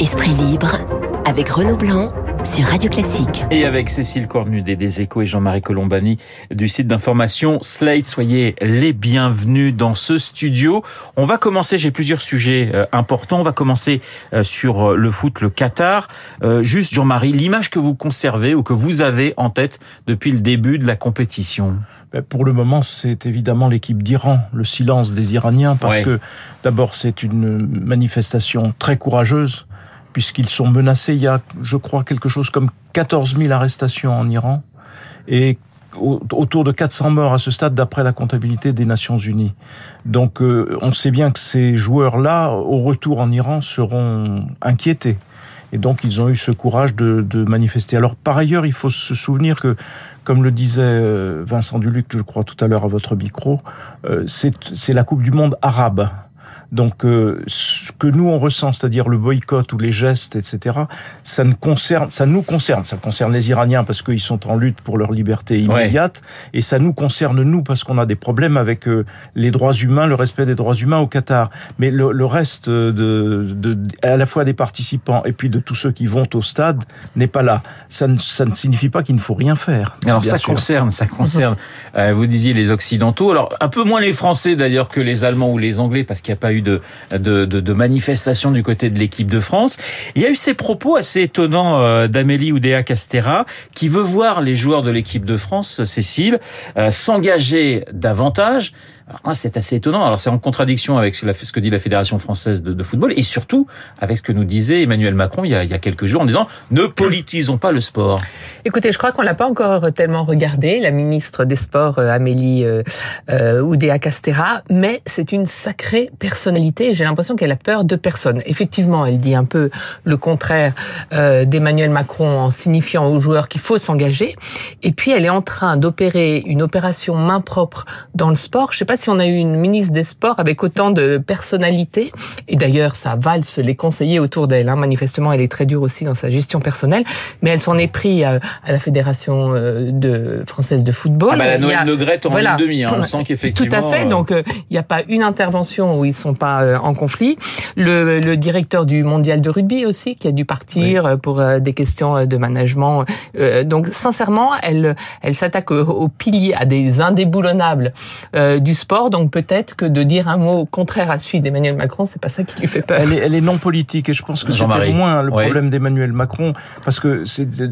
Esprit libre avec Renaud Blanc sur Radio Classique. Et avec Cécile Cornudet des Échos et Jean-Marie Colombani du site d'information Slate. Soyez les bienvenus dans ce studio. On va commencer, j'ai plusieurs sujets euh, importants. On va commencer euh, sur euh, le foot, le Qatar. juste Jean-Marie, l'image que vous conservez ou que vous avez en tête depuis le début de la compétition? Ben, pour le moment, c'est évidemment l'équipe d'Iran, le silence des Iraniens, parce que d'abord, c'est une manifestation très courageuse puisqu'ils sont menacés. Il y a, je crois, quelque chose comme 14 000 arrestations en Iran et autour de 400 morts à ce stade d'après la comptabilité des Nations Unies. Donc euh, on sait bien que ces joueurs-là, au retour en Iran, seront inquiétés. Et donc ils ont eu ce courage de, de, manifester. Alors par ailleurs, il faut se souvenir que, comme le disait euh, Vincent Duluc, je crois tout à l'heure à votre micro, euh, c'est la Coupe du Monde arabe. Donc, euh, ce que nous on ressent, c'est-à-dire le boycott ou les gestes, etc., ça ne concerne, ça nous concerne. Ça concerne les Iraniens parce qu'ils sont en lutte pour leur liberté immédiate, et ça nous concerne nous parce qu'on a des problèmes avec euh, les droits humains, le respect des droits humains au Qatar. Mais le, le reste de, de, à la fois des participants et puis de tous ceux qui vont au stade n'est pas là. Ça ne, ça ne signifie pas qu'il ne faut rien faire. Alors ça concerne, ça concerne. Euh, vous disiez les Occidentaux. Alors un peu moins les Français d'ailleurs que les Allemands ou les Anglais parce qu'il n'y a pas eu de, manifestations du côté de l'équipe de France. Il y a eu ces propos assez étonnants euh, d'Amélie Oudéa Castera, qui veut voir les joueurs de l'équipe de France, Cécile, euh, s'engager davantage c'est assez étonnant. Alors c'est en contradiction avec ce que dit la Fédération française de, football et surtout avec ce que nous disait Emmanuel Macron il y, a, quelques jours en disant ne politisons pas le sport. Écoutez, je crois qu'on l'a pas encore tellement regardé, la ministre des Sports euh, Amélie euh, euh, Oudéa Castera, mais c'est une sacrée personnalité. J'ai l'impression qu'elle a peur de personne. Effectivement, elle dit un peu le contraire euh, d'Emmanuel Macron en signifiant aux joueurs qu'il faut s'engager. Et puis elle est en train d'opérer une opération main propre dans le sport. Je sais pas si on a eu une ministre des Sports avec autant de personnalité. Et d'ailleurs, ça valse les conseillers autour d'elle. Hein. Manifestement, elle est très dure aussi dans sa gestion personnelle. Mais elle s'en est pris à, la Fédération euh, de, française de football. Ah bah, la Noël Le Gret en voilà. demi. Hein. On sent qu'effectivement... Tout à fait. Donc, euh, il n'y a pas une intervention où ils sont pas euh, en conflit. Le, le, directeur du mondial de rugby aussi, qui a dû partir pour des questions de management. donc, sincèrement, elle, elle s'attaque aux piliers, à des indéboulonnables du sport donc peut-être que de dire un mot contraire à celui d'Emmanuel Macron, c'est pas ça qui lui fait peur. Elle est, non politique et je pense que c'était moins le problème d'Emmanuel Macron parce que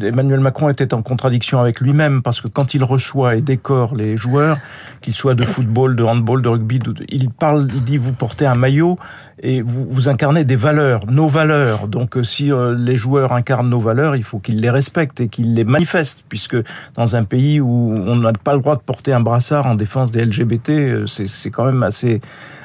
Emmanuel Macron était en contradiction avec lui-même parce que quand il reçoit et décore les joueurs, qu'ils soient de football, de handball, de rugby, il parle, il dit vous portez un maillot et vous, vous incarnez des valeurs, nos valeurs. Donc euh, si euh, les joueurs incarnent nos valeurs, il faut qu'ils les respectent et qu'ils les manifestent, puisque dans un pays où on n'a pas le droit de porter un brassard en défense des LGBT, euh, c'est quand même assez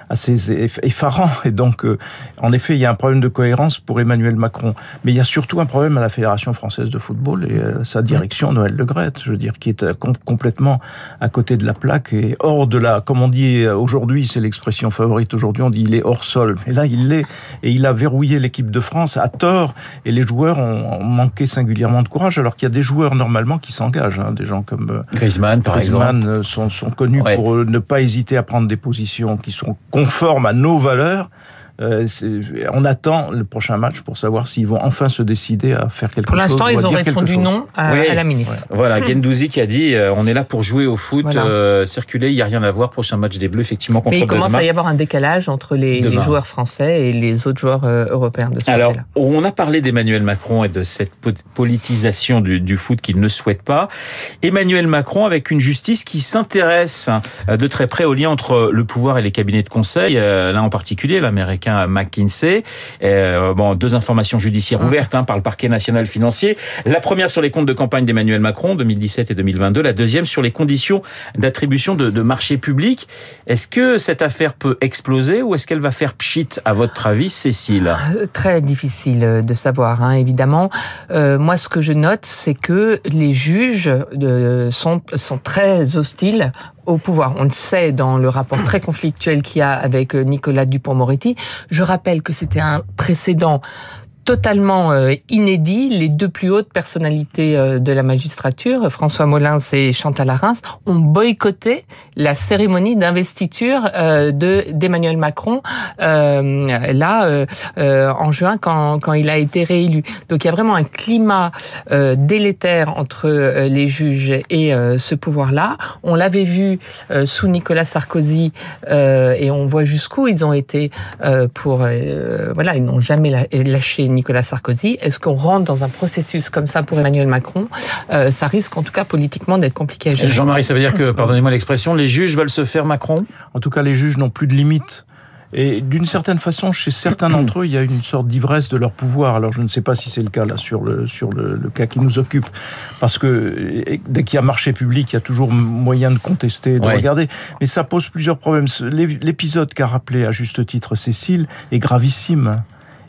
assez effarant. Et donc, euh, en effet, il y a un problème de cohérence pour Emmanuel Macron. Mais il y a surtout un problème à la Fédération française de football et euh, sa direction, Noël Le Gret, je veux dire, qui est euh, complètement à côté de la plaque et hors de la, comme on dit aujourd'hui, c'est l'expression favorite aujourd'hui, on dit il est hors sol. Mais là, il l'est. Et il a verrouillé l'équipe de France à tort. Et les joueurs ont, manqué singulièrement de courage, alors qu'il y a des joueurs normalement qui s'engagent. Hein, des gens comme Griezmann, par exemple. Sont, sont connus pour ne pas hésiter à prendre des positions qui sont conforme à nos valeurs euh, on attend le prochain match pour savoir s'ils vont enfin se décider à faire quelque chose. Pour l'instant, ils ont répondu non à, la ministre. Voilà, Voilà, Gendouzi qui a dit euh, on est là pour jouer au foot, euh, circuler, il n'y a rien à voir. Prochain match des Bleus, effectivement, contre Mais il commence à y avoir un décalage entre les, joueurs français et les autres joueurs européens de ce Alors, on a parlé d'Emmanuel Macron et de cette politisation du, du foot qu'il ne souhaite pas. Emmanuel Macron avec une justice qui s'intéresse de très près au lien entre le pouvoir et les cabinets de conseil, là en particulier l'américain à McKinsey. Euh, bon, deux informations judiciaires ah. ouvertes hein, par le parquet national financier. La première sur les comptes de campagne d'Emmanuel Macron 2017 et 2022. La deuxième sur les conditions d'attribution de, de marchés publics. Est-ce que cette affaire peut exploser ou est-ce qu'elle va faire pchit à votre avis, Cécile? Euh, Très difficile de savoir, hein, évidemment. Euh, moi, ce que je note, c'est que les juges euh, sont, sont très hostiles au pouvoir. On le sait dans le rapport très conflictuel qu'il y a avec euh, Nicolas Dupont-Moretti. Je rappelle que c'était un précédent totalement euh, inédit. Les deux plus hautes personnalités euh, de la magistrature, François Molins et Chantal Arins, ont boycotté la cérémonie d'investiture euh, de d'Emmanuel Macron là en juin quand, quand il a été réélu. Donc il y a vraiment un climat délétère entre les juges et ce pouvoir-là. On l'avait vu sous Nicolas Sarkozy et on voit jusqu'où ils ont été pour voilà ils n'ont jamais lâché Nicolas Sarkozy. Est-ce qu'on rentre dans un processus comme ça pour Emmanuel Macron? Euh, Ça risque en tout cas politiquement d'être compliqué à gérer. Jean-Marie, ça veut dire que, pardonnez-moi l'expression, les juges veulent se faire Macron? En tout cas, les juges n'ont plus de limites. Et d'une certaine façon, chez certains d'entre eux, il y a une sorte d'ivresse de leur pouvoir. Alors je ne sais pas si c'est le cas là sur le sur le, cas qui nous occupe, parce que dès qu'il y a marché public, il y a toujours moyen de contester, de regarder. Mais ça pose plusieurs problèmes. L'épisode qu'a rappelé à juste titre Cécile est gravissime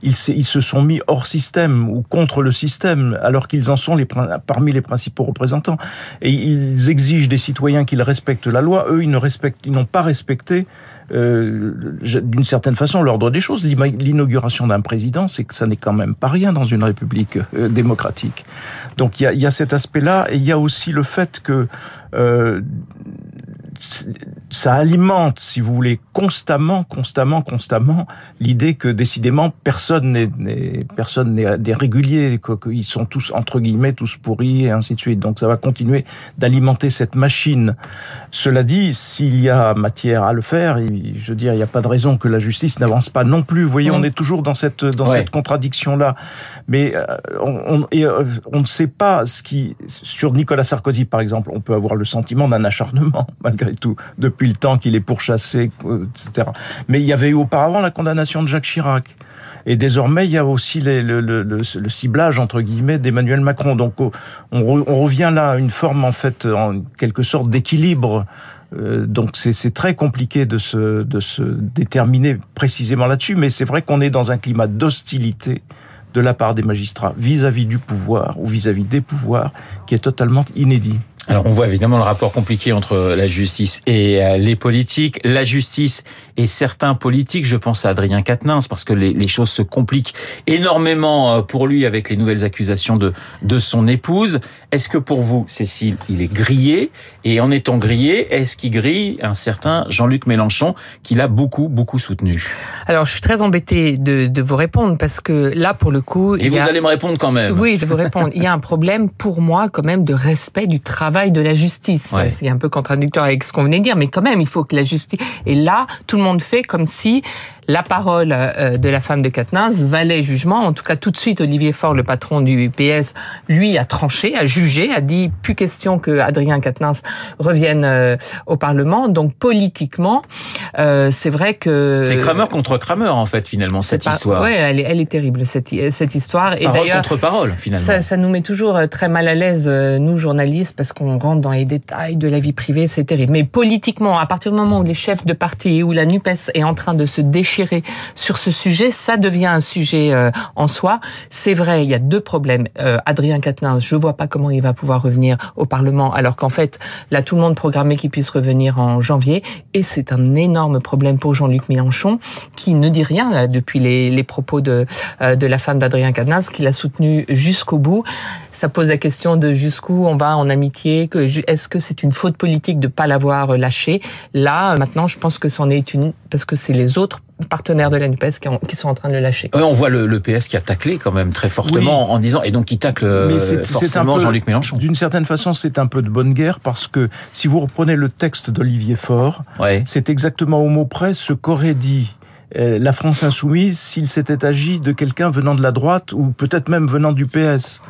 ils, se sont mis hors système ou contre le système, alors qu'ils en sont parmi les principaux représentants. Et ils exigent des citoyens qu'ils respectent la loi. Eux, ils n'ont pas respecté euh, d'une certaine façon l'ordre des choses. L'inauguration d'un président, c'est que ça n'est quand même pas rien dans une république euh, démocratique. Donc il y a, y a, cet aspect-là, et il y a aussi le fait que euh, ça alimente, si vous voulez, constamment, constamment, constamment l'idée que décidément personne n'est personne n'est des réguliers, qu'ils sont tous entre guillemets tous pourris et ainsi de suite. Donc ça va continuer d'alimenter cette machine. Cela dit, s'il y a matière à le faire, je veux dire, il n'y a pas de raison que la justice n'avance pas non plus. Vous voyez, on est toujours dans cette dans cette contradiction là. Mais euh, on, et, euh, on ne sait pas ce qui sur Nicolas Sarkozy par exemple, on peut avoir le sentiment d'un acharnement malgré tout depuis le temps qu'il est pourchassé, etc. Mais il y avait eu auparavant la condamnation de Jacques Chirac. Et désormais, il y a aussi le, ciblage entre guillemets d'Emmanuel Macron. Donc, on, revient là à une forme en fait, en quelque sorte d'équilibre. Euh, donc, c'est très compliqué de se, de se déterminer précisément là-dessus. Mais c'est vrai qu'on est dans un climat d'hostilité de la part des magistrats vis-à-vis du pouvoir ou vis à -vis des pouvoirs qui est totalement inédit. Alors on voit évidemment le rapport compliqué entre la justice et euh, les politiques. La justice et certains politiques, je pense à Adrien Quatennens, parce que les, choses se compliquent énormément euh, pour lui avec les nouvelles accusations de, de son épouse. Est-ce que pour vous, Cécile, il est grillé? Et en étant grillé, est-ce qu'il grille un certain Jean-Luc Mélenchon qui l'a beaucoup, beaucoup soutenu? Alors je suis très embêtée de, de, vous répondre parce que là, pour le coup... Et vous allez me répondre quand même. Oui, je vais vous répondre. il y a un problème pour moi quand même de respect du travail de la justice. C'est un peu contradictoire avec ce qu'on venait de dire, mais quand même, il faut que la justice... Et là, tout le monde fait comme si la parole euh, de la femme de Quatennens valait jugement. En tout cas, tout de suite, Olivier Faure, le patron du PS, lui a tranché, a jugé, a dit plus question que Adrien Quatennens revienne euh, au Parlement. Donc politiquement, euh, c'est vrai que c'est Kramer contre Kramer en fait finalement cette histoire. Ouais, elle est, elle est terrible cette, cette histoire. Et d'ailleurs, contre parole finalement. Ça, ça, nous met toujours très mal à l'aise nous journalistes parce qu'on rentre dans les détails de la vie privée, c'est terrible. Mais politiquement, à partir du moment où les chefs de parti et où la Nupes est en train de se déchirer sur ce sujet, ça devient un sujet euh, en soi. C'est vrai, il y a deux problèmes. Euh, Adrien Quatennens, je vois pas comment il va pouvoir revenir au Parlement, alors qu'en fait, là, tout le monde programmait qu'il puisse revenir en janvier. Et c'est un énorme problème pour Jean-Luc Mélenchon, qui ne dit rien depuis les, les propos de, euh, de la femme d'Adrien Quatennens, qu'il a soutenu jusqu'au bout. Ça pose la question de jusqu'où on va en amitié. Est-ce que c'est une faute politique de pas l'avoir lâché? Là, maintenant, je pense que c'en est une, parce que c'est les autres partenaires de la NUPES qui, sont en train de le lâcher. on voit le, PS qui a taclé quand même très fortement en disant et donc qui tacle euh, forcément Jean-Luc Mélenchon. D'une certaine façon, c'est un peu de bonne guerre parce que si vous reprenez le texte d'Olivier Faure, c'est exactement au mot près ce qu'aurait dit euh, la France insoumise s'il s'était agi de quelqu'un venant de la droite ou peut-être même venant du PS.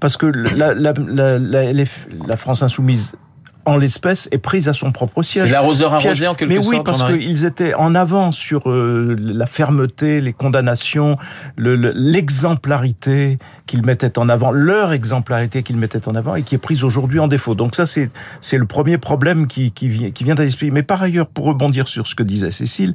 Parce que la, la, la, la France insoumise en l'espèce, est prise à son propre siège. C'est l'arroseur arrosé en quelque sorte. Mais oui, parce qu'ils étaient en avant sur euh, la fermeté, les condamnations, l'exemplarité qu'ils mettaient en avant, leur exemplarité qu'ils mettaient en avant et qui est prise aujourd'hui en défaut. Donc ça, c'est c'est le premier problème qui, qui, vient, qui vient à l'esprit. Mais par ailleurs, pour rebondir sur ce que disait Cécile,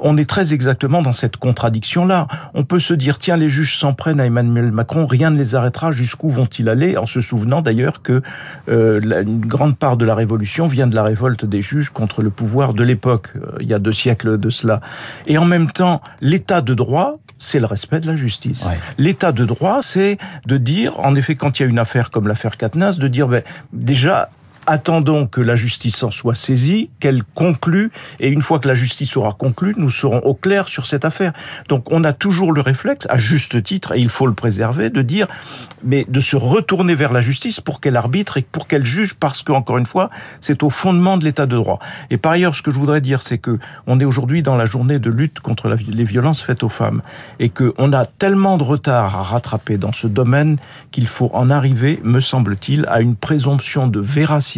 on est très exactement dans cette contradiction-là. On peut se dire, tiens, les juges s'en prennent à Emmanuel Macron, rien ne les arrêtera, jusqu'où vont-ils aller En se souvenant d'ailleurs que euh, une grande part de la Révolution vient de la révolte des juges contre le pouvoir de l'époque, euh, il y a deux siècles de cela. Et en même temps, l'état de droit, c'est le respect de la justice. L'état de droit, c'est de dire, en effet, quand il y a une affaire comme l'affaire Katnas, de dire, ben, déjà, attendons que la justice en soit saisie, qu'elle conclue, et une fois que la justice aura conclu, nous serons au clair sur cette affaire. Donc on a toujours le réflexe, à juste titre, et il faut le préserver, de dire, mais de se retourner vers la justice pour qu'elle arbitre et pour qu'elle juge, parce que encore une fois, c'est au fondement de l'état de droit. Et par ailleurs, ce que je voudrais dire, c'est que on est aujourd'hui dans la journée de lutte contre les violences faites aux femmes, et que on a tellement de retard à rattraper dans ce domaine qu'il faut en arriver, me semble-t-il, à une présomption de véracité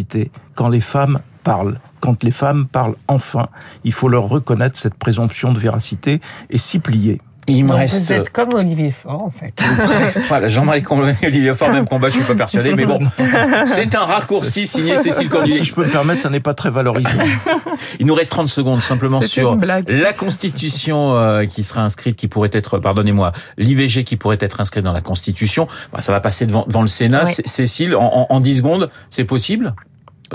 quand les femmes parlent. Quand les femmes parlent enfin, il faut leur reconnaître cette présomption de véracité et s'y plier. Il me reste... Vous êtes comme Olivier Faure, en fait. voilà, Jean-Marie Olivier Faure, même combat, je suis pas persuadé, mais bon, c'est un raccourci signé Cécile Cornudet. Si je peux me permettre, ça n'est pas très valorisé. Il nous reste 30 secondes simplement sur la Constitution euh, qui sera inscrite, qui pourrait être, pardonnez-moi, l'IVG qui pourrait être inscrite dans la Constitution. Bah, ça va passer devant, devant le Sénat. Cécile, en, en 10 secondes, c'est possible?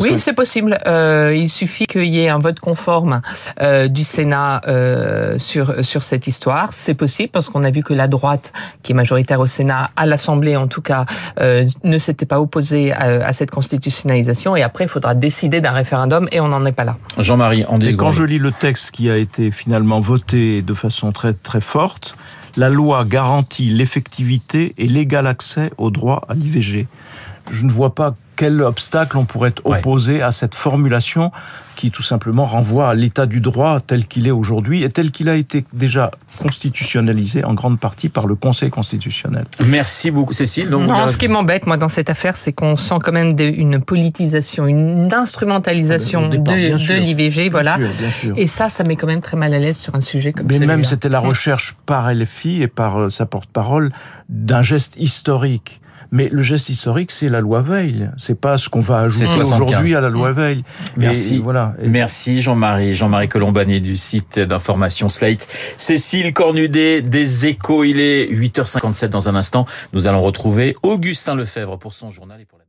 Oui, c'est possible. Euh, il suffit qu'il y ait un vote conforme euh, du Sénat euh, sur sur cette histoire. C'est possible parce qu'on a vu que la droite, qui est majoritaire au Sénat, à l'Assemblée en tout cas, euh, ne s'était pas opposée à, à, cette constitutionnalisation. Et après, il faudra décider d'un référendum et on n'en est pas là. Jean-Marie, en Et quand je lis le texte qui a été finalement voté de façon très très forte, la loi garantit l'effectivité et l'égal accès au droit à l'IVG. Je ne vois pas quel obstacle on pourrait opposer à cette formulation qui tout simplement renvoie à l'état du droit tel qu'il est aujourd'hui et tel qu'il a été déjà constitutionnalisé en grande partie par le Conseil constitutionnel. Merci beaucoup Cécile. Donc, non, ce qui m'embête moi dans cette affaire, c'est qu'on sent quand même une politisation, une instrumentalisation de, de l'IVG, voilà. Et ça, ça met quand même très mal à l'aise sur un sujet comme Mais même c'était la recherche par LFI et par euh, sa porte-parole d'un geste historique mais le geste historique, c'est la loi Veil. C'est pas ce qu'on va ajouter aujourd'hui à la loi Veil. Merci. voilà. Merci Jean-Marie. Jean-Marie Colombani du site d'information Slate. Cécile Cornudet des Échos. Il est 8h57 dans un instant. Nous allons retrouver Augustin Lefebvre pour son journal et pour la